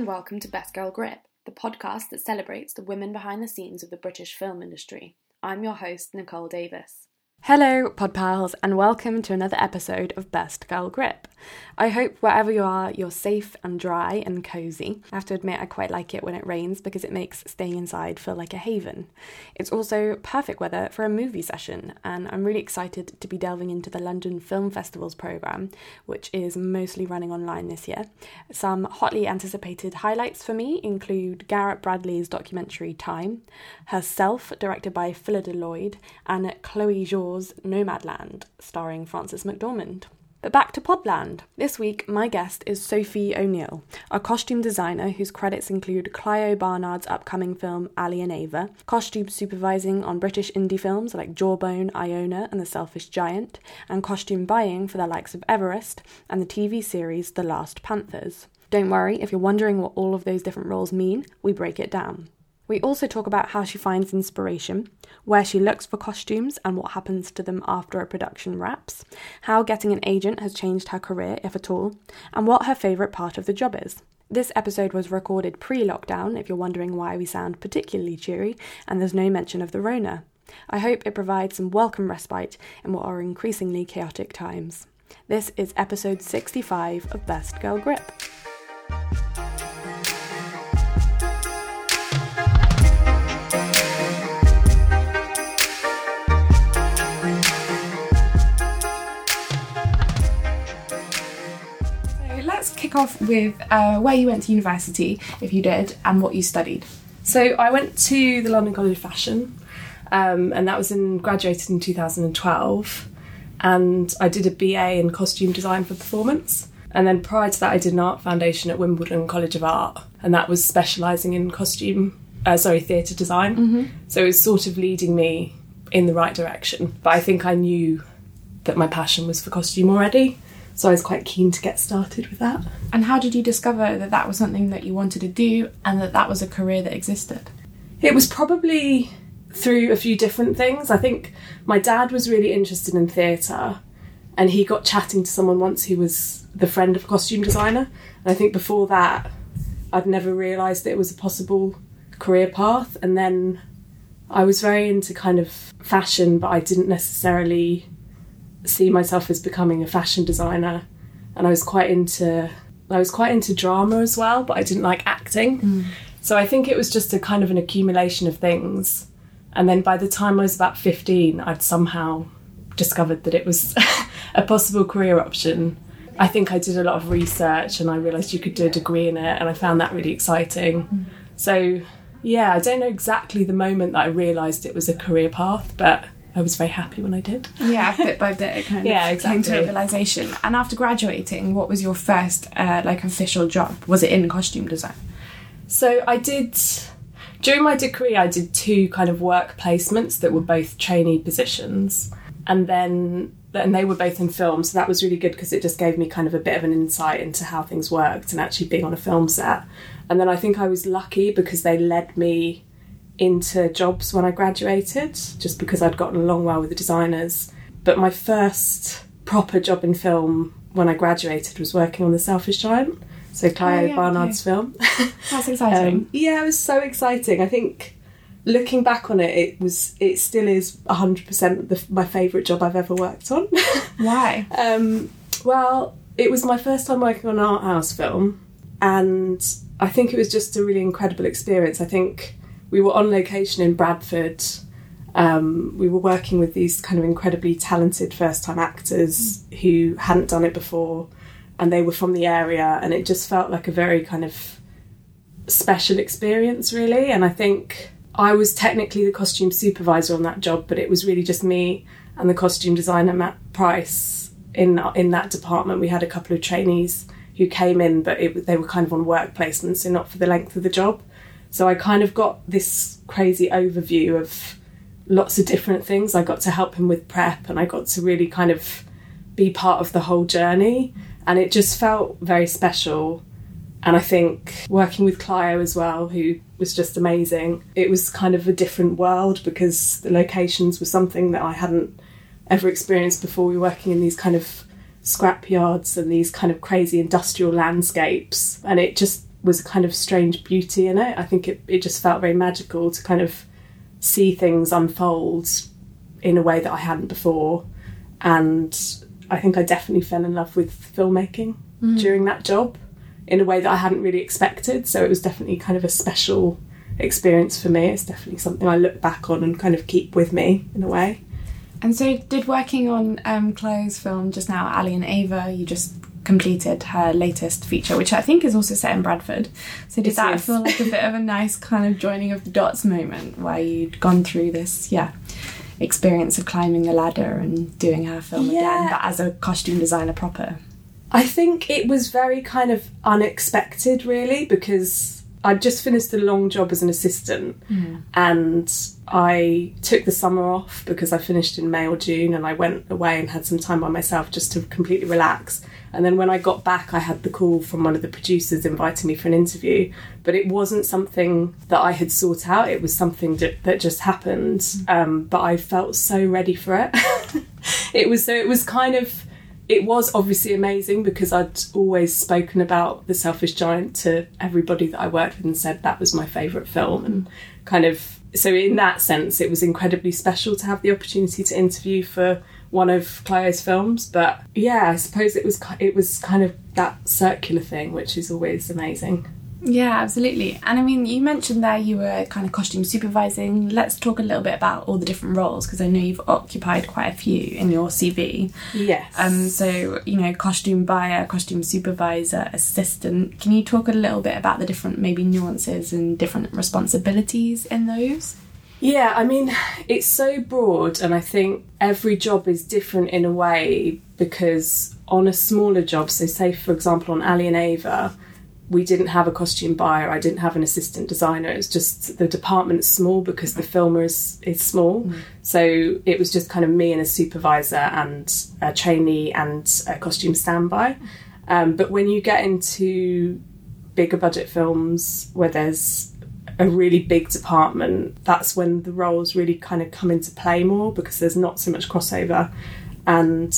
and welcome to Best Girl Grip, the podcast that celebrates the women behind the scenes of the British film industry. I'm your host, Nicole Davis. Hello, pod pals, and welcome to another episode of Best Girl Grip. I hope wherever you are, you're safe and dry and cozy. I have to admit, I quite like it when it rains because it makes staying inside feel like a haven. It's also perfect weather for a movie session, and I'm really excited to be delving into the London Film Festival's programme, which is mostly running online this year. Some hotly anticipated highlights for me include Garrett Bradley's documentary Time, Herself, directed by Phyllida Lloyd, and Chloe Zhao's Nomadland, starring Frances McDormand. But back to Podland. This week, my guest is Sophie O'Neill, a costume designer whose credits include Clio Barnard's upcoming film Ali and Ava, costume supervising on British indie films like Jawbone, Iona, and The Selfish Giant, and costume buying for the likes of Everest and the TV series The Last Panthers. Don't worry, if you're wondering what all of those different roles mean, we break it down. We also talk about how she finds inspiration, where she looks for costumes and what happens to them after a production wraps, how getting an agent has changed her career, if at all, and what her favourite part of the job is. This episode was recorded pre lockdown, if you're wondering why we sound particularly cheery, and there's no mention of the Rona. I hope it provides some welcome respite in what are increasingly chaotic times. This is episode 65 of Best Girl Grip. Kick off with uh, where you went to university, if you did, and what you studied. So I went to the London College of Fashion, um, and that was in graduated in 2012, and I did a BA in costume design for performance. And then prior to that, I did an art foundation at Wimbledon College of Art, and that was specialising in costume, uh, sorry, theatre design. Mm-hmm. So it was sort of leading me in the right direction. But I think I knew that my passion was for costume already. So I was quite keen to get started with that. And how did you discover that that was something that you wanted to do and that that was a career that existed? It was probably through a few different things. I think my dad was really interested in theatre and he got chatting to someone once who was the friend of a costume designer. And I think before that, I'd never realised that it was a possible career path. And then I was very into kind of fashion, but I didn't necessarily see myself as becoming a fashion designer, and I was quite into I was quite into drama as well, but I didn't like acting. Mm. So I think it was just a kind of an accumulation of things. And then by the time I was about 15, I'd somehow discovered that it was a possible career option. I think I did a lot of research and I realised you could do a degree in it, and I found that really exciting. Mm. So, yeah, I don't know exactly the moment that I realised it was a career path, but I was very happy when I did. Yeah, bit by bit, it kind Yeah, of came to a realization. And after graduating, what was your first uh, like official job? Was it in costume design? So I did during my degree I did two kind of work placements that were both trainee positions and then and they were both in film so that was really good because it just gave me kind of a bit of an insight into how things worked and actually being on a film set. And then I think I was lucky because they led me into jobs when I graduated just because I'd gotten along well with the designers. But my first proper job in film when I graduated was working on The Selfish Giant. So Clio Oh, yeah, Barnard's film. That's exciting. Um, yeah, it was so exciting. I think looking back on it, it was it still is hundred percent my favourite job I've ever worked on. Why? um, well, it was my first time working on an art house film, and I think it was just a really incredible experience. I think we were on location in Bradford. Um, we were working with these kind of incredibly talented first time actors who hadn't done it before and they were from the area and it just felt like a very kind of special experience really. And i think i was technically the costume supervisor on that job but it was really just me and the costume designer matt price in in that department. We had a couple of trainees who came in but it, they were kind of on work placements so not for the length of the job so i kind of got this crazy overview of lots of different things. I got to help him with prep and i got to really kind of be part of the whole journey. And it just felt very special. And I think working with Clio as well, who was just amazing, it was kind of a different world because the locations were something that I hadn't ever experienced before. We were working in these kind of scrap yards and these kind of crazy industrial landscapes, and it just was a kind of strange beauty in it. I think it, it just felt very magical to kind of see things unfold in a way that I hadn't before. And I think I definitely fell in love with filmmaking mm. during that job in a way that I hadn't really expected. So it was definitely kind of a special experience for me. It's definitely something I look back on and kind of keep with me in a way. And so, did working on um, Clio's film just now, Ali and Ava, you just completed her latest feature, which I think is also set in Bradford. So, did it that feel like a bit of a nice kind of joining of the dots moment where you'd gone through this, yeah, experience of climbing the ladder and doing her film yeah. again, but as a costume designer proper? I think it was very kind of unexpected, really, because I'd just finished a long job as an assistant mm. and I took the summer off because I finished in May or June and I went away and had some time by myself just to completely relax. And then when I got back, I had the call from one of the producers inviting me for an interview. But it wasn't something that I had sought out, it was something that, that just happened. Mm. Um, but I felt so ready for it. it was so, it was kind of it was obviously amazing because I'd always spoken about The Selfish Giant to everybody that I worked with and said that was my favourite film. And kind of, so in that sense, it was incredibly special to have the opportunity to interview for one of Clio's films. But yeah, I suppose it was it was kind of that circular thing, which is always amazing. Yeah, absolutely. And I mean, you mentioned there you were kind of costume supervising. Let's talk a little bit about all the different roles because I know you've occupied quite a few in your CV. Yes. Um. So you know, costume buyer, costume supervisor, assistant. Can you talk a little bit about the different maybe nuances and different responsibilities in those? Yeah, I mean, it's so broad, and I think every job is different in a way because on a smaller job, so say for example on Ali and Ava we didn't have a costume buyer. I didn't have an assistant designer. It's just the department's small because the filmer is, is small. Mm. So it was just kind of me and a supervisor and a trainee and a costume standby. Um, but when you get into bigger budget films where there's a really big department, that's when the roles really kind of come into play more because there's not so much crossover. And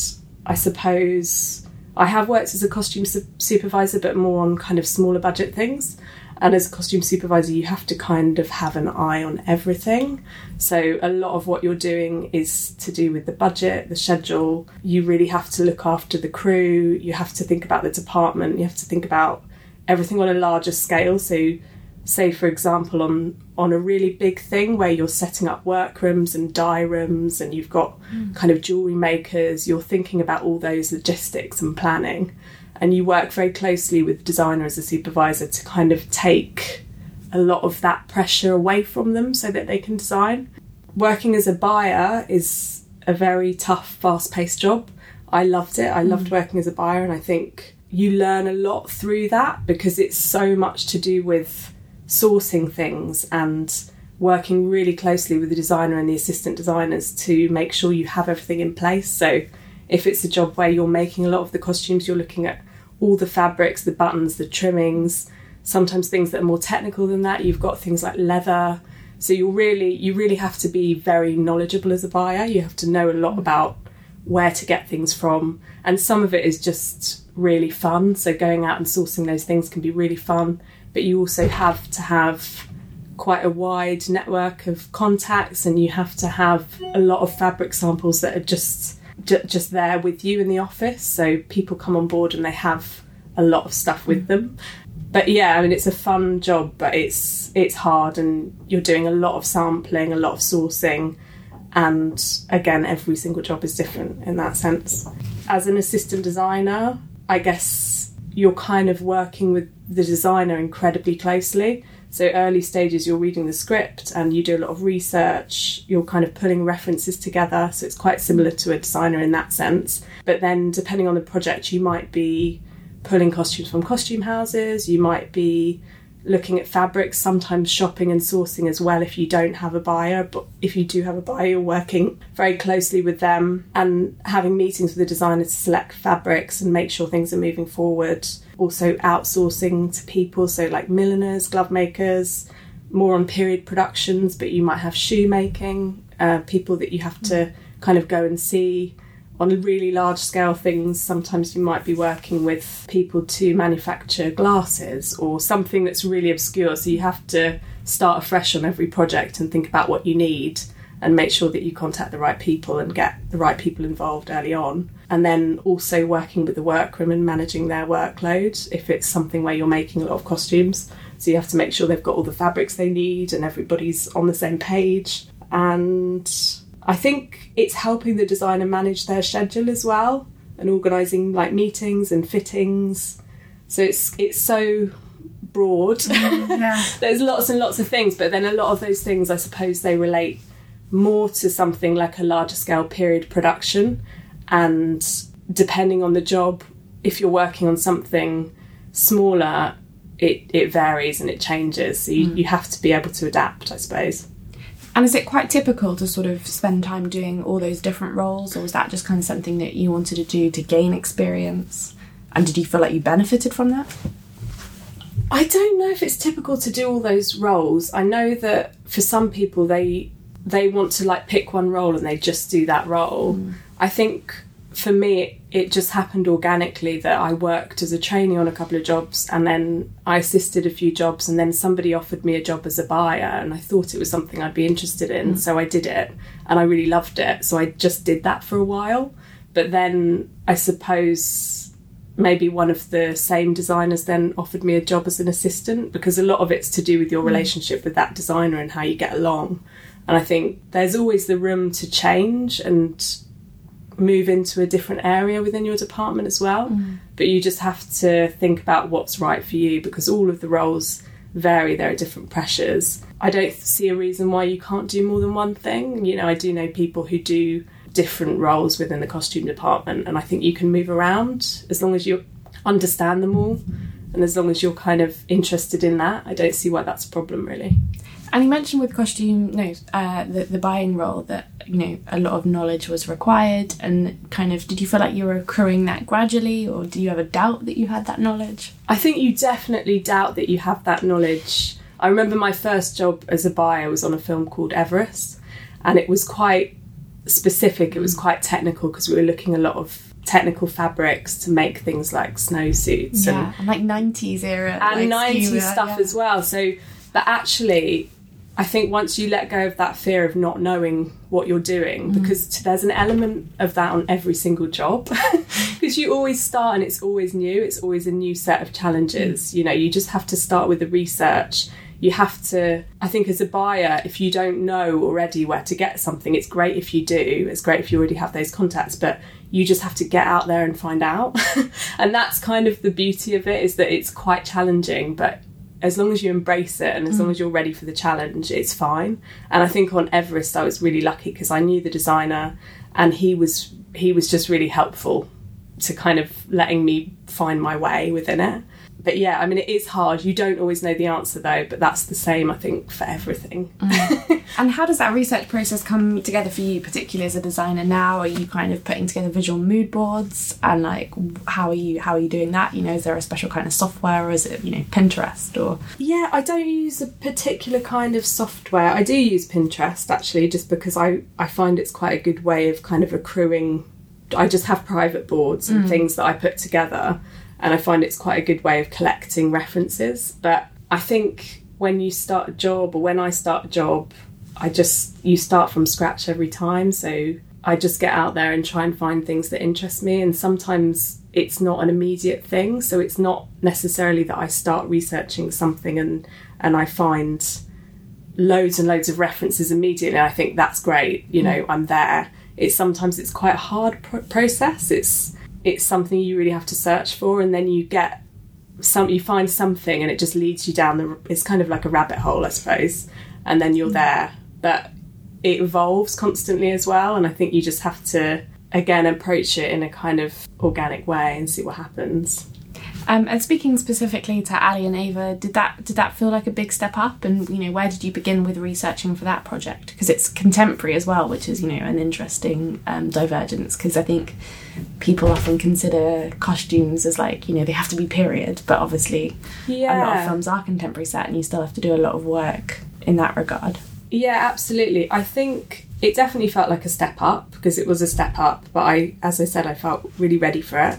I suppose I have worked as a costume su- supervisor, but more on kind of smaller budget things. And as a costume supervisor, you have to kind of have an eye on everything. So, a lot of what you're doing is to do with the budget, the schedule. You really have to look after the crew, you have to think about the department, you have to think about everything on a larger scale. So, say for example on on a really big thing where you're setting up workrooms and dye rooms and you've got mm. kind of jewelry makers you're thinking about all those logistics and planning and you work very closely with designer as a supervisor to kind of take a lot of that pressure away from them so that they can design working as a buyer is a very tough fast-paced job i loved it i loved mm. working as a buyer and i think you learn a lot through that because it's so much to do with sourcing things and working really closely with the designer and the assistant designers to make sure you have everything in place. So, if it's a job where you're making a lot of the costumes, you're looking at all the fabrics, the buttons, the trimmings, sometimes things that are more technical than that. You've got things like leather. So you really you really have to be very knowledgeable as a buyer. You have to know a lot about where to get things from. And some of it is just really fun. So going out and sourcing those things can be really fun but you also have to have quite a wide network of contacts and you have to have a lot of fabric samples that are just just there with you in the office. So people come on board and they have a lot of stuff with them. But yeah i mean it's a fun job but it's it's hard and you're doing a lot of sampling a lot of sourcing and again every single job is different in that sense. As an assistant designer i guess you're kind of working with the designer incredibly closely. So, early stages, you're reading the script and you do a lot of research, you're kind of pulling references together. So, it's quite similar to a designer in that sense. But then, depending on the project, you might be pulling costumes from costume houses, you might be looking at fabrics, sometimes shopping and sourcing as well if you don't have a buyer. But if you do have a buyer, you're working very closely with them and having meetings with the designer to select fabrics and make sure things are moving forward. Also, outsourcing to people, so like milliners, glove makers, more on period productions, but you might have shoemaking, uh, people that you have to kind of go and see. On really large scale things, sometimes you might be working with people to manufacture glasses or something that's really obscure. So you have to start afresh on every project and think about what you need and make sure that you contact the right people and get the right people involved early on. And then also working with the workroom and managing their workload if it's something where you're making a lot of costumes. So you have to make sure they've got all the fabrics they need and everybody's on the same page. And I think it's helping the designer manage their schedule as well and organising like meetings and fittings. So it's it's so broad. Mm, yeah. There's lots and lots of things, but then a lot of those things I suppose they relate more to something like a larger scale period production and depending on the job if you're working on something smaller it, it varies and it changes so you, mm. you have to be able to adapt i suppose and is it quite typical to sort of spend time doing all those different roles, or was that just kind of something that you wanted to do to gain experience? And did you feel like you benefited from that? I don't know if it's typical to do all those roles. I know that for some people they they want to like pick one role and they just do that role. Mm. I think for me, it just happened organically that I worked as a trainee on a couple of jobs and then I assisted a few jobs and then somebody offered me a job as a buyer and I thought it was something I'd be interested in. Mm. So I did it and I really loved it. So I just did that for a while. But then I suppose maybe one of the same designers then offered me a job as an assistant because a lot of it's to do with your mm. relationship with that designer and how you get along. And I think there's always the room to change and move into a different area within your department as well. Mm. But you just have to think about what's right for you because all of the roles vary, there are different pressures. I don't see a reason why you can't do more than one thing. You know, I do know people who do different roles within the costume department, and I think you can move around as long as you understand them all and as long as you're kind of interested in that. I don't see why that's a problem really. And you mentioned with costume, no, uh, the the buying role that you know a lot of knowledge was required, and kind of did you feel like you were accruing that gradually, or do you have a doubt that you had that knowledge? I think you definitely doubt that you have that knowledge. I remember my first job as a buyer was on a film called Everest, and it was quite specific. It was quite technical because we were looking a lot of technical fabrics to make things like snowsuits yeah, and, and like 90s era and like 90s stuff yeah. as well so but actually I think once you let go of that fear of not knowing what you're doing, mm. because there's an element of that on every single job, because you always start and it's always new, it's always a new set of challenges. Mm. You know, you just have to start with the research. You have to, I think, as a buyer, if you don't know already where to get something, it's great if you do, it's great if you already have those contacts, but you just have to get out there and find out. and that's kind of the beauty of it, is that it's quite challenging, but as long as you embrace it and as mm. long as you're ready for the challenge, it's fine. And I think on Everest, I was really lucky because I knew the designer, and he was he was just really helpful to kind of letting me find my way within it but yeah, I mean, it is hard. You don't always know the answer though, but that's the same, I think, for everything. Mm. and how does that research process come together for you, particularly as a designer now? Are you kind of putting together visual mood boards and like how are you how are you doing that? You know, is there a special kind of software or is it, you know, Pinterest or Yeah, I don't use a particular kind of software. I do use Pinterest actually, just because I, I find it's quite a good way of kind of accruing I just have private boards and mm. things that I put together and I find it's quite a good way of collecting references. But I think when you start a job, or when I start a job, I just you start from scratch every time. So I just get out there and try and find things that interest me, and sometimes it's not an immediate thing. So it's not necessarily that I start researching something and and I find loads and loads of references immediately. I think that's great. You know, mm. I'm there. It's sometimes it's quite a hard process. It's it's something you really have to search for, and then you get some, you find something, and it just leads you down the. It's kind of like a rabbit hole, I suppose, and then you're mm. there. But it evolves constantly as well, and I think you just have to again approach it in a kind of organic way and see what happens. Um, and speaking specifically to Ali and Ava, did that did that feel like a big step up? And you know, where did you begin with researching for that project? Because it's contemporary as well, which is you know an interesting um, divergence. Because I think people often consider costumes as like you know they have to be period, but obviously yeah. a lot of films are contemporary set, and you still have to do a lot of work in that regard. Yeah, absolutely. I think it definitely felt like a step up because it was a step up, but I, as I said, I felt really ready for it.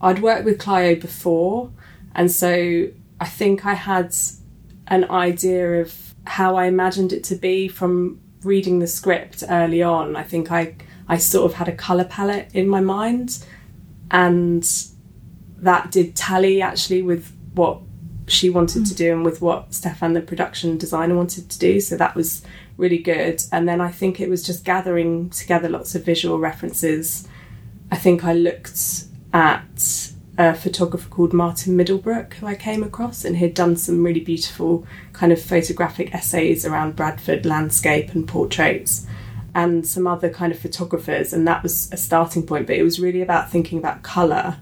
I'd worked with Clio before, and so I think I had an idea of how I imagined it to be from reading the script early on. I think I I sort of had a colour palette in my mind, and that did tally actually with what she wanted to do and with what Stefan, the production designer, wanted to do. So that was really good. And then I think it was just gathering together lots of visual references. I think I looked at a photographer called Martin Middlebrook, who I came across, and he'd done some really beautiful kind of photographic essays around Bradford landscape and portraits, and some other kind of photographers. And that was a starting point, but it was really about thinking about colour.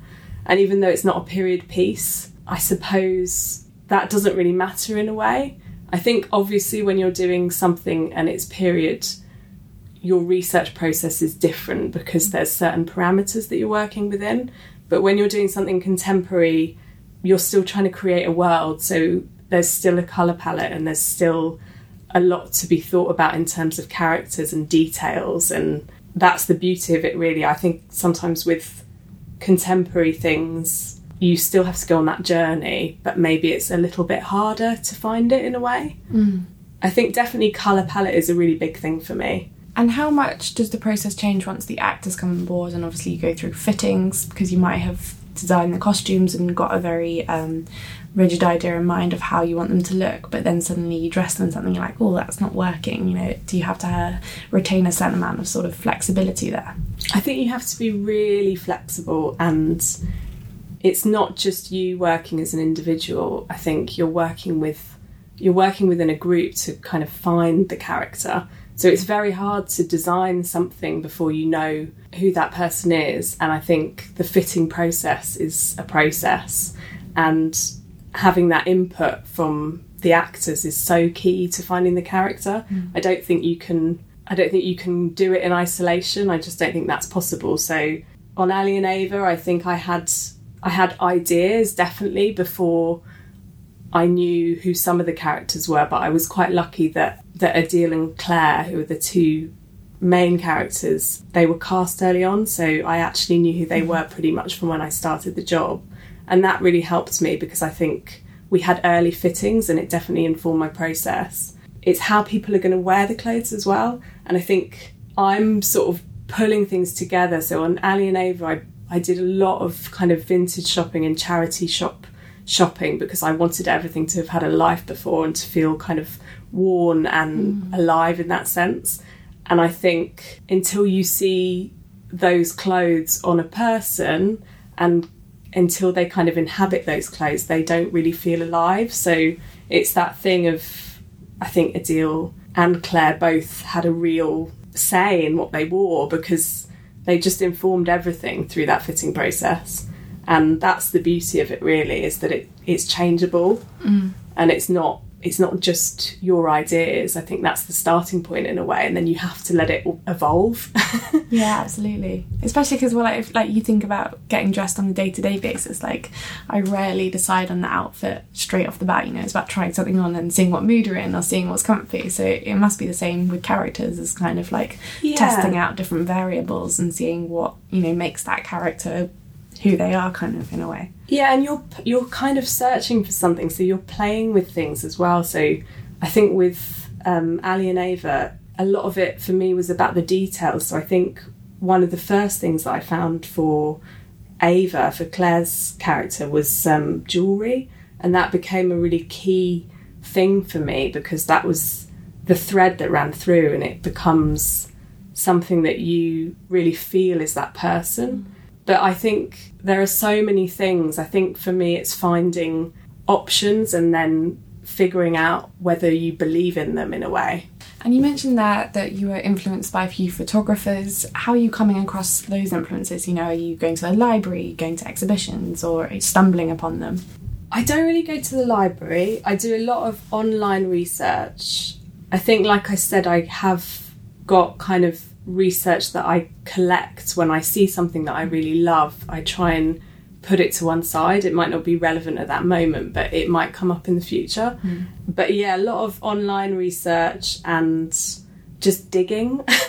And even though it's not a period piece, I suppose that doesn't really matter in a way. I think obviously when you're doing something and it's period, your research process is different because there's certain parameters that you're working within. But when you're doing something contemporary, you're still trying to create a world. So there's still a colour palette and there's still a lot to be thought about in terms of characters and details. And that's the beauty of it, really. I think sometimes with contemporary things, you still have to go on that journey, but maybe it's a little bit harder to find it in a way. Mm. I think definitely colour palette is a really big thing for me. And how much does the process change once the actors come on board? And obviously, you go through fittings because you might have designed the costumes and got a very um, rigid idea in mind of how you want them to look, but then suddenly you dress them in something you're like, oh, that's not working. You know, do you have to uh, retain a certain amount of sort of flexibility there? I think you have to be really flexible and it's not just you working as an individual. I think you're working with you're working within a group to kind of find the character. So it's very hard to design something before you know who that person is. And I think the fitting process is a process. And having that input from the actors is so key to finding the character. Mm. I don't think you can I don't think you can do it in isolation. I just don't think that's possible. So on Ali and Ava, I think I had I had ideas definitely before I knew who some of the characters were, but I was quite lucky that that Adeel and Claire, who are the two main characters, they were cast early on, so I actually knew who they were pretty much from when I started the job, and that really helped me because I think we had early fittings and it definitely informed my process. It's how people are going to wear the clothes as well, and I think I'm sort of pulling things together. So on Ali and Ava, I, I did a lot of kind of vintage shopping and charity shop shopping because I wanted everything to have had a life before and to feel kind of worn and Mm. alive in that sense. And I think until you see those clothes on a person and until they kind of inhabit those clothes, they don't really feel alive. So it's that thing of, I think Adeel and Claire both had a real say in what they wore because they just informed everything through that fitting process. And that's the beauty of it, really, is that it, it's changeable and it's not it's not just your ideas. I think that's the starting point in a way, and then you have to let it evolve. Yeah, absolutely. Especially because, well, like, if like you think about getting dressed on a day to day basis, like I rarely decide on the outfit straight off the bat. You know, it's about trying something on and seeing what mood you're in or seeing what's comfy. So it must be the same with characters, as kind of like Yeah. testing out different variables and seeing what you know makes that character who they are, kind of in a way. Yeah, and you're you're kind of searching for something, so you're playing with things as well. So I think with um, Ali and Ava, a lot of it for me was about the details. So I think one of the first things that I found for Ava, for Claire's character, was um, jewelry, and that became a really key thing for me because that was the thread that ran through, and it becomes something that you really feel is that person. But I think there are so many things. I think for me, it's finding options and then figuring out whether you believe in them in a way. And you mentioned that that you were influenced by a few photographers. How are you coming across those influences? You know, are you going to the library, going to exhibitions, or stumbling upon them? I don't really go to the library. I do a lot of online research. I think, like I said, I have got kind of research that I collect when I see something that I really love. I try and put it to one side. It might not be relevant at that moment, but it might come up in the future. Hmm. But yeah, a lot of online research and just digging,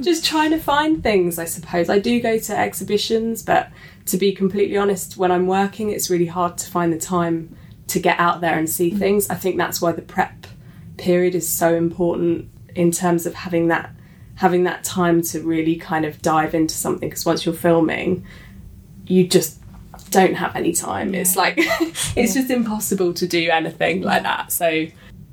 just trying to find things, I suppose. I do go to exhibitions, but to be completely honest, when I'm working, it's really hard to find the time to get out there and see hmm. things. I think that's why the prep period is so important in terms of having that having that time to really kind of dive into something because once you're filming you just don't have any time yeah. it's like it's yeah. just impossible to do anything like that so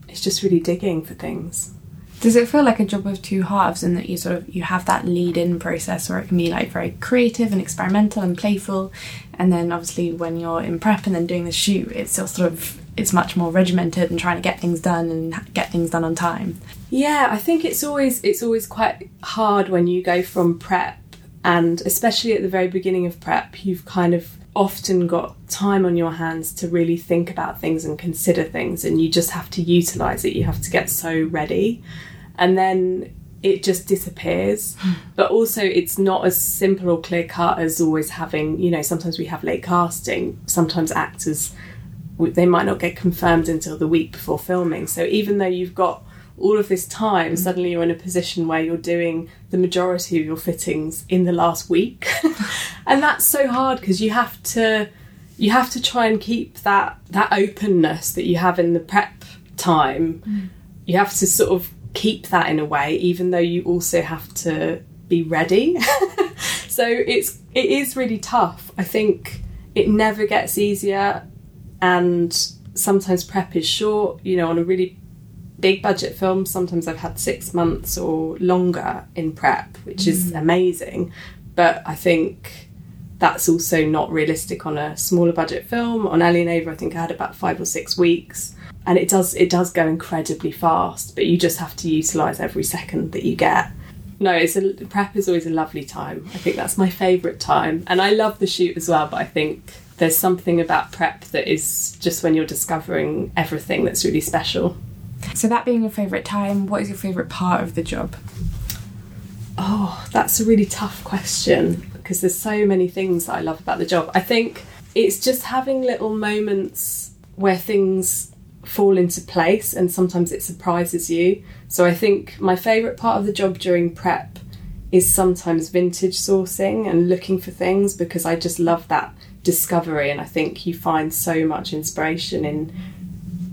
it's just really digging for things does it feel like a job of two halves in that you sort of you have that lead in process where it can be like very creative and experimental and playful and then obviously when you're in prep and then doing the shoot it's sort of it's much more regimented and trying to get things done and get things done on time yeah i think it's always it's always quite hard when you go from prep and especially at the very beginning of prep you've kind of often got time on your hands to really think about things and consider things and you just have to utilize it you have to get so ready and then it just disappears. Hmm. but also, it's not as simple or clear cut as always having, you know, sometimes we have late casting, sometimes actors, they might not get confirmed until the week before filming. So even though you've got all of this time, mm. suddenly you're in a position where you're doing the majority of your fittings in the last week. and that's so hard because you have to you have to try and keep that that openness that you have in the prep time. Mm. You have to sort of keep that in a way, even though you also have to be ready. so it's it is really tough. I think it never gets easier, and sometimes prep is short. You know, on a really big budget film, sometimes I've had six months or longer in prep, which mm. is amazing. But I think that's also not realistic on a smaller budget film. On Ali and Ava, I think I had about five or six weeks and it does it does go incredibly fast but you just have to utilize every second that you get no it's a prep is always a lovely time i think that's my favorite time and i love the shoot as well but i think there's something about prep that is just when you're discovering everything that's really special so that being your favorite time what is your favorite part of the job? Oh that's a really tough question because there's so many things that i love about the job. I think it's just having little moments where things fall into place and sometimes it surprises you. So I think my favourite part of the job during prep is sometimes vintage sourcing and looking for things because I just love that discovery and I think you find so much inspiration in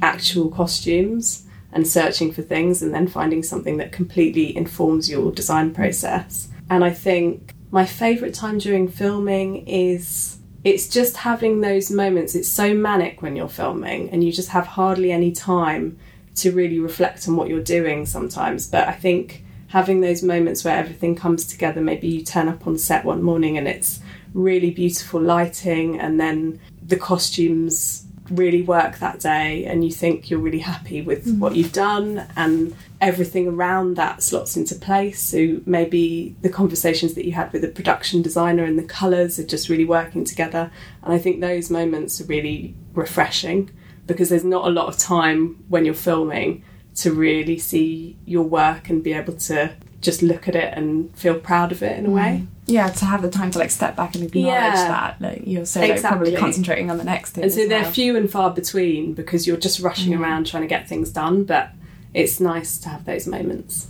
actual costumes and searching for things and then finding something that completely informs your design process. And I think my favourite time during filming is it's just having those moments. It's so manic when you're filming, and you just have hardly any time to really reflect on what you're doing sometimes. But I think having those moments where everything comes together, maybe you turn up on set one morning and it's really beautiful lighting, and then the costumes really work that day and you think you're really happy with mm. what you've done and everything around that slots into place so maybe the conversations that you had with the production designer and the colors are just really working together and i think those moments are really refreshing because there's not a lot of time when you're filming to really see your work and be able to just look at it and feel proud of it in a way. Mm. Yeah, to have the time to like step back and acknowledge yeah. that like, you're so like, probably concentrating on the next thing. And so they're well. few and far between because you're just rushing mm. around trying to get things done. But it's nice to have those moments.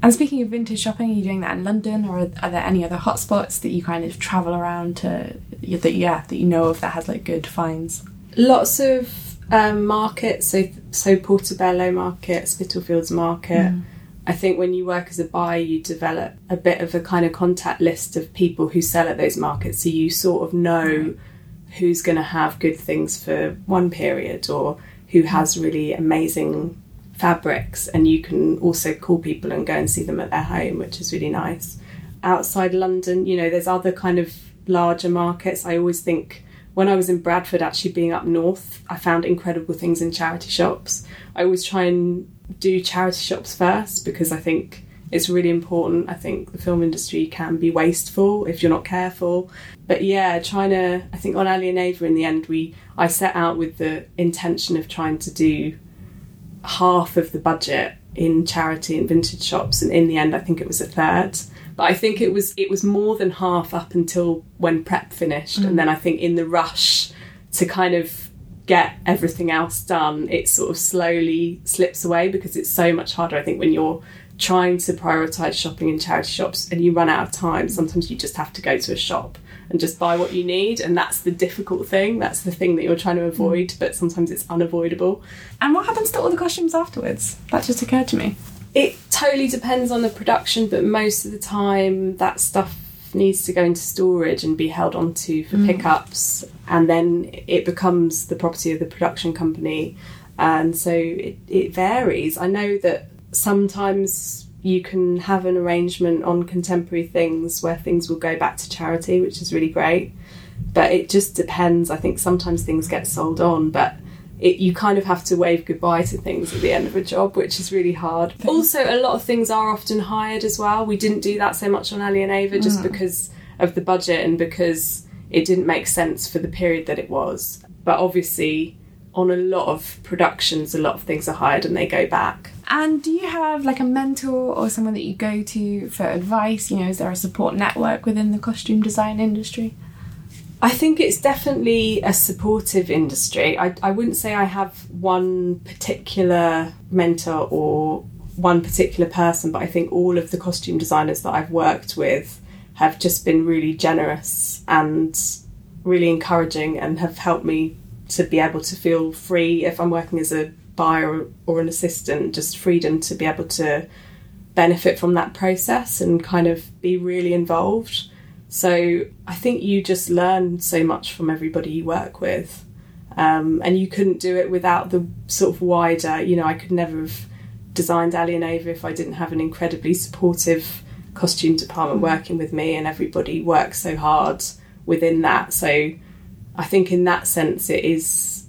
And speaking of vintage shopping, are you doing that in London, or are there any other hotspots that you kind of travel around to that yeah that you know of that has like good finds? Lots of um, markets, so so Portobello Market, Spitalfields Market. Mm I think when you work as a buyer, you develop a bit of a kind of contact list of people who sell at those markets. So you sort of know who's going to have good things for one period or who has really amazing fabrics. And you can also call people and go and see them at their home, which is really nice. Outside London, you know, there's other kind of larger markets. I always think when I was in Bradford, actually being up north, I found incredible things in charity shops. I always try and do charity shops first because I think it's really important. I think the film industry can be wasteful if you're not careful. But yeah, trying to I think on Ali and Ava in the end we I set out with the intention of trying to do half of the budget in charity and vintage shops and in the end I think it was a third. But I think it was it was more than half up until when prep finished mm. and then I think in the rush to kind of get everything else done, it sort of slowly slips away because it's so much harder. I think when you're trying to prioritize shopping in charity shops and you run out of time, sometimes you just have to go to a shop and just buy what you need. And that's the difficult thing. That's the thing that you're trying to avoid, but sometimes it's unavoidable. And what happens to all the costumes afterwards? That just occurred to me. It totally depends on the production, but most of the time that stuff needs to go into storage and be held onto for mm. pickups, and then it becomes the property of the production company. And so it, it varies. I know that sometimes you can have an arrangement on contemporary things where things will go back to charity, which is really great. But it just depends. I think sometimes things get sold on, but it, you kind of have to wave goodbye to things at the end of a job, which is really hard. Also, a lot of things are often hired as well. We didn't do that so much on Ali and Ava just mm. because of the budget and because it didn't make sense for the period that it was. But obviously, on a lot of productions, a lot of things are hired and they go back. And do you have like a mentor or someone that you go to for advice? You know, is there a support network within the costume design industry? I think it's definitely a supportive industry. I, I wouldn't say I have one particular mentor or one particular person, but I think all of the costume designers that I've worked with have just been really generous and really encouraging and have helped me to be able to feel free if I'm working as a buyer or an assistant, just freedom to be able to benefit from that process and kind of be really involved. So I think you just learn so much from everybody you work with. Um, and you couldn't do it without the sort of wider, you know, I could never have designed Ali and if I didn't have an incredibly supportive costume department working with me and everybody works so hard within that. So I think in that sense it is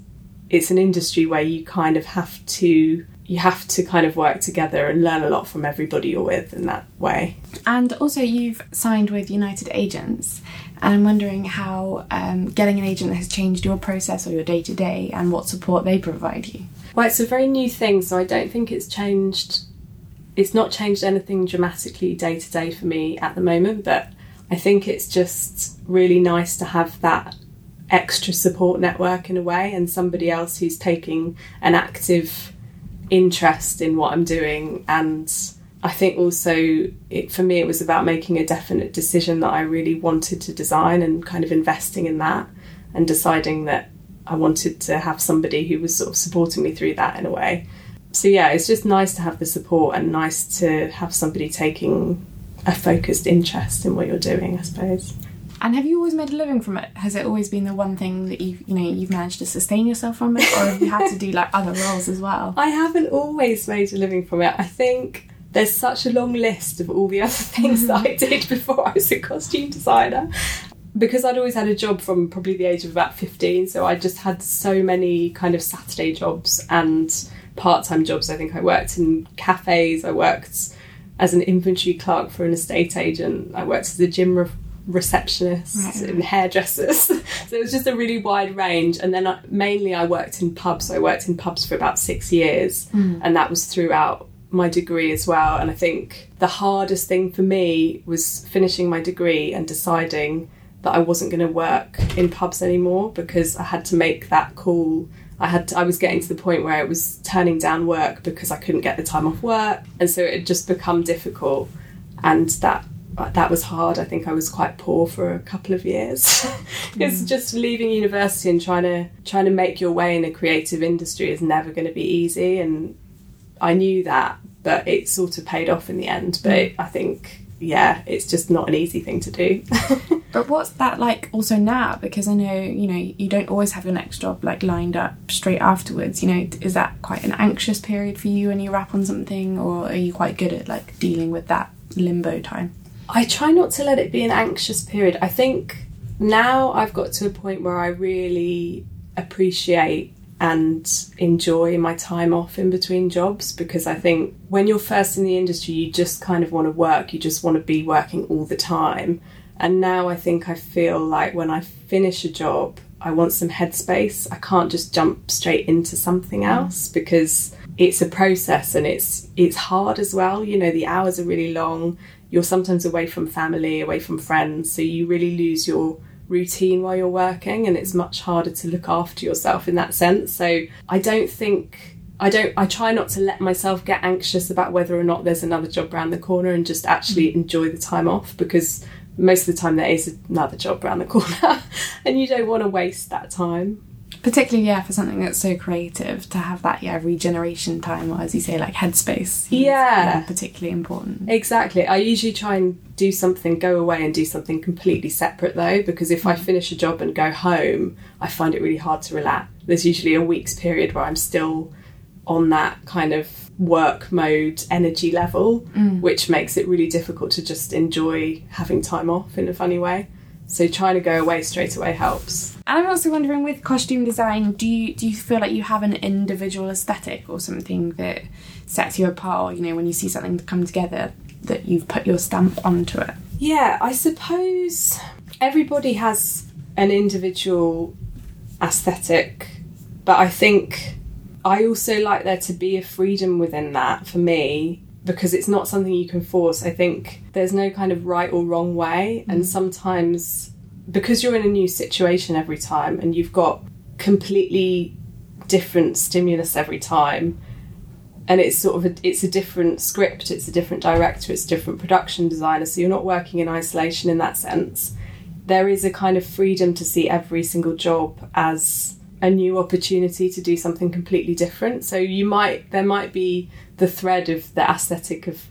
it's an industry where you kind of have to you have to kind of work together and learn a lot from everybody you're with in that way. And also, you've signed with United Agents, and I'm wondering how um, getting an agent has changed your process or your day to day and what support they provide you. Well, it's a very new thing, so I don't think it's changed. It's not changed anything dramatically day to day for me at the moment, but I think it's just really nice to have that extra support network in a way and somebody else who's taking an active interest in what I'm doing and I think also it, for me it was about making a definite decision that I really wanted to design and kind of investing in that and deciding that I wanted to have somebody who was sort of supporting me through that in a way. So yeah, it's just nice to have the support and nice to have somebody taking a focused interest in what you're doing, I suppose. And have you always made a living from it? Has it always been the one thing that you you know you've managed to sustain yourself from it, or have you had to do like other roles as well? I haven't always made a living from it. I think there's such a long list of all the other things that I mm-hmm. did before I was a costume designer. Because I'd always had a job from probably the age of about 15, so I just had so many kind of Saturday jobs and part time jobs. I think I worked in cafes, I worked as an inventory clerk for an estate agent, I worked as a gym receptionists right. and hairdressers. so it was just a really wide range. And then I, mainly I worked in pubs. So I worked in pubs for about six years, mm. and that was throughout my degree as well. And I think the hardest thing for me was finishing my degree and deciding that I wasn't going to work in pubs anymore because I had to make that call. I had to, I was getting to the point where I was turning down work because I couldn't get the time off work, and so it had just become difficult. And that that was hard. I think I was quite poor for a couple of years. It's mm. just leaving university and trying to trying to make your way in a creative industry is never going to be easy, and I knew that, but it sort of paid off in the end. But mm. I think, yeah, it's just not an easy thing to do. but what's that like also now? Because I know you know you don't always have your next job like lined up straight afterwards. You know, is that quite an anxious period for you when you wrap on something, or are you quite good at like dealing with that limbo time? I try not to let it be an anxious period. I think now I've got to a point where I really appreciate and enjoy my time off in between jobs because I think when you're first in the industry, you just kind of want to work, you just want to be working all the time. And now I think I feel like when I finish a job, I want some headspace. I can't just jump straight into something mm. else because it's a process and it's it's hard as well. You know, the hours are really long you're sometimes away from family, away from friends, so you really lose your routine while you're working and it's much harder to look after yourself in that sense. So I don't think I don't I try not to let myself get anxious about whether or not there's another job around the corner and just actually mm-hmm. enjoy the time off because most of the time there is another job around the corner and you don't want to waste that time. Particularly, yeah, for something that's so creative, to have that, yeah, regeneration time, or as you say, like headspace. is, Yeah. particularly important. Exactly. I usually try and do something, go away and do something completely separate though, because if I mm. finish a job and go home, I find it really hard to relax. There's usually a week's period where I'm still on that kind of work mode energy level, mm. which makes it really difficult to just enjoy having time off in a funny way. So trying to go away straight away helps. And I'm also wondering, with costume design, do you do you feel like you have an individual aesthetic or something that sets you apart? Or, you know, when you see something come together, that you've put your stamp onto it. Yeah, I suppose everybody has an individual aesthetic, but I think I also like there to be a freedom within that for me because it's not something you can force. I think there's no kind of right or wrong way, and mm. sometimes because you're in a new situation every time and you've got completely different stimulus every time and it's sort of a, it's a different script it's a different director it's a different production designer so you're not working in isolation in that sense there is a kind of freedom to see every single job as a new opportunity to do something completely different. So you might there might be the thread of the aesthetic of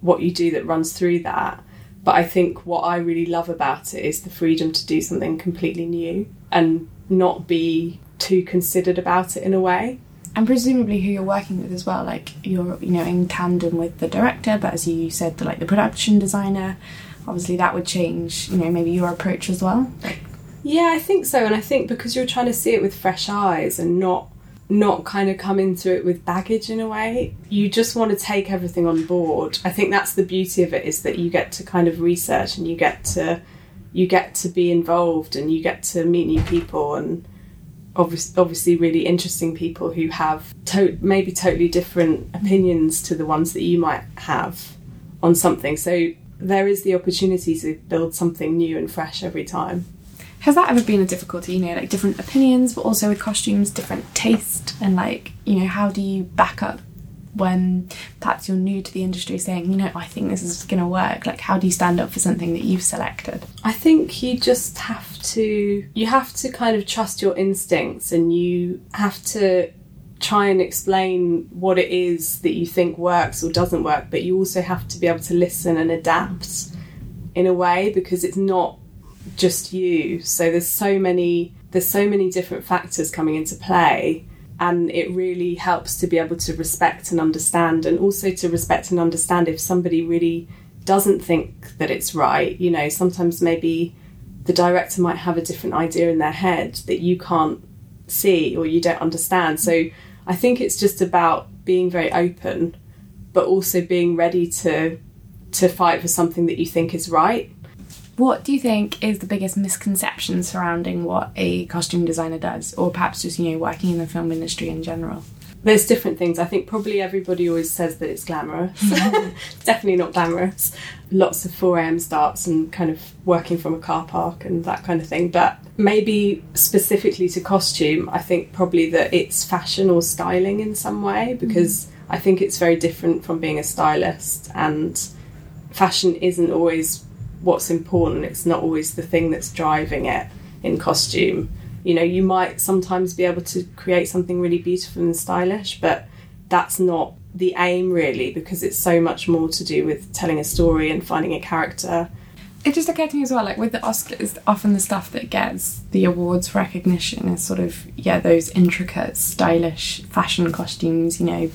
what you do that runs through that. But i think what i really love about it is the freedom to do something completely new and not be too considered about it in a way. And presumably, who you're working with as well, like you're, you know, in tandem with the director, but as you said, the, like the production designer, obviously that would change, you know, maybe your approach as well. Yeah, I think so, and I think because you're trying to see it with fresh eyes and not not kind of come into it with baggage in a way. You just want to take everything on board. I think that's the beauty of it is that you get to kind of research and you get to you get to be involved and you get to meet new people and obviously, obviously really interesting people who have to- maybe totally different opinions to the ones that you might have on something. So there is the opportunity to build something new and fresh every time. Has that ever been a difficulty? You know, like different opinions, but also with costumes, different taste, and like, you know, how do you back up when perhaps you're new to the industry, saying, you know, I think this is going to work. Like, how do you stand up for something that you've selected? I think you just have to you have to kind of trust your instincts and you have to try and explain what it is that you think works or doesn't work, but you also have to be able to listen and adapt in a way because it's not just you. So there's so many there's so many different factors coming into play and it really helps to be able to respect and understand and also to respect and understand if somebody really doesn't think that it's right. You know, sometimes maybe the director might have a different idea in their head that you can't see or you don't understand. So I think it's just about being very open but also being ready to to fight for something that you think is right. What do you think is the biggest misconception surrounding what a costume designer does, or perhaps just, you know, working in the film industry in general? There's different things. I think probably everybody always says that it's glamorous. Definitely not glamorous. Lots of 4am starts and kind of working from a car park and that kind of thing. But maybe specifically to costume, I think probably that it's fashion or styling in some way mm-hmm. because I think it's very different from being a stylist and fashion isn't always what's important. It's not always the thing that's driving it in costume. You know, you might sometimes be able to create something really beautiful and stylish, but that's not the aim really because it's so much more to do with telling a story and finding a character. It just occurred to me as well, like with the Oscars, often the stuff that gets the awards recognition is sort of, yeah, those intricate, stylish fashion costumes, you know,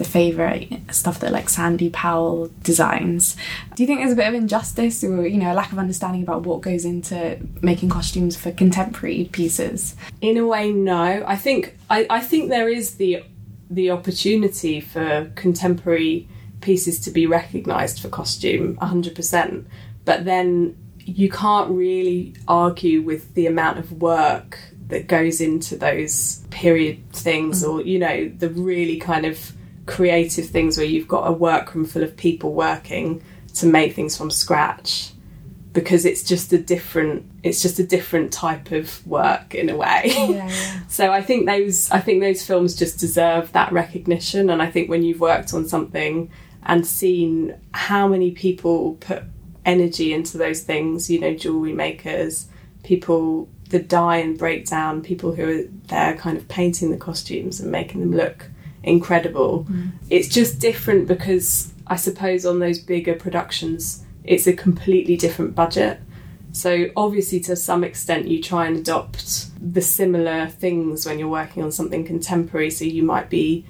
the favourite stuff that like Sandy Powell designs. Do you think there's a bit of injustice or, you know, a lack of understanding about what goes into making costumes for contemporary pieces? In a way, no. I think I, I think there is the the opportunity for contemporary pieces to be recognised for costume, hundred percent. But then you can't really argue with the amount of work that goes into those period things, mm. or you know, the really kind of creative things where you've got a workroom full of people working to make things from scratch. because it's just a different it's just a different type of work in a way. Yeah, so I think those I think those films just deserve that recognition and I think when you've worked on something and seen how many people put energy into those things, you know, jewelry makers, people that dye and break down, people who are there kind of painting the costumes and making them look incredible. Mm. It's just different because I suppose on those bigger productions it's a completely different budget. So obviously to some extent you try and adopt the similar things when you're working on something contemporary so you might be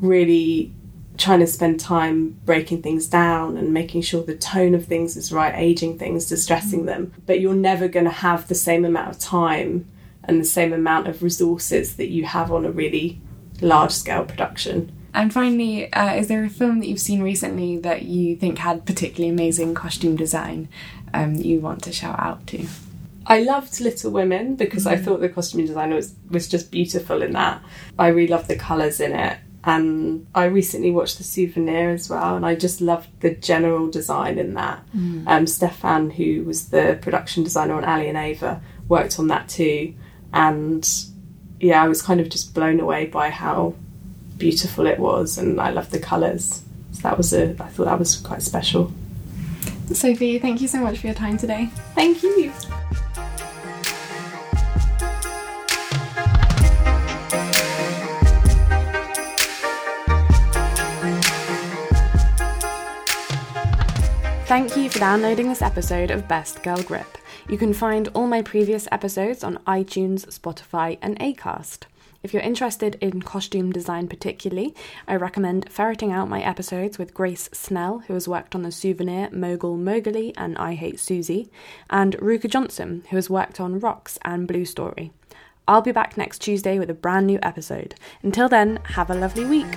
really trying to spend time breaking things down and making sure the tone of things is right, aging things, distressing them. But you're never going to have the same amount of time and the same amount of resources that you have on a really large scale production. And finally, uh, is there a film that you've seen recently that you think had particularly amazing costume design um, that you want to shout out to? I loved Little Women because I thought the costume designer was, was just beautiful in that. I really loved the colours in it. And I recently watched The Souvenir as well, and I just loved the general design in that. Um, Stefan, who was the production designer on Ali and Ava, worked on that too. And yeah, I was kind of just blown away by how beautiful it was, and I loved the colours. So that was a, I thought that was quite special. Sophie, thank you so much for your time today. Thank you. Thank you for downloading this episode of Best Girl Grip. You can find all my previous episodes on iTunes, Spotify, and Acast. If you're interested in costume design particularly, I recommend ferreting out my episodes with Grace Snell, who has worked on the souvenir Mogul Mowgli and I Hate Suzie, and Ruka Johnson, who has worked on Rocks and Blue Story. I'll be back next Tuesday with a brand new episode. Until then, have a lovely week.